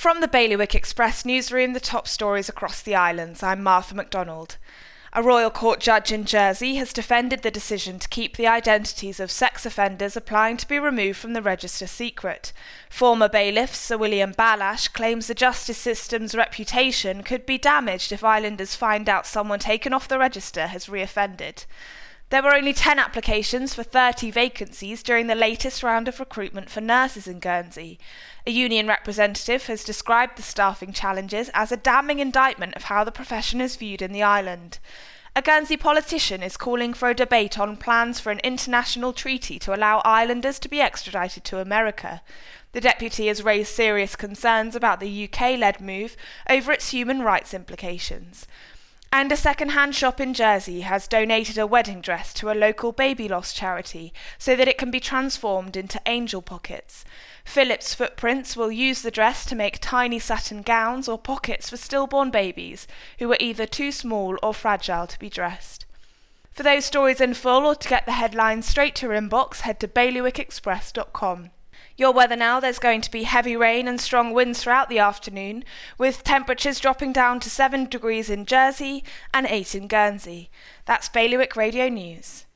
From the Bailiwick Express newsroom, the top stories across the islands. I'm Martha MacDonald. A royal court judge in Jersey has defended the decision to keep the identities of sex offenders applying to be removed from the register secret. Former bailiff Sir William Bailhache claims the justice system's reputation could be damaged if islanders find out someone taken off the register has reoffended. There were only 10 applications for 30 vacancies during the latest round of recruitment for nurses in Guernsey. A union representative has described the staffing challenges as a damning indictment of how the profession is viewed in the island. A Guernsey politician is calling for a debate on plans for an international treaty to allow islanders to be extradited to America. The deputy has raised serious concerns about the UK led move over its human rights implications. And a second-hand shop in Jersey has donated a wedding dress to a local baby loss charity so that it can be transformed into angel pockets. Philip's Footprints will use the dress to make tiny satin gowns or pockets for stillborn babies who are either too small or fragile to be dressed. For those stories in full or to get the headlines straight to your inbox, head to bailiwickexpress.com. Your weather now there's going to be heavy rain and strong winds throughout the afternoon, with temperatures dropping down to 7 degrees in Jersey and 8 in Guernsey. That's Bailiwick Radio News.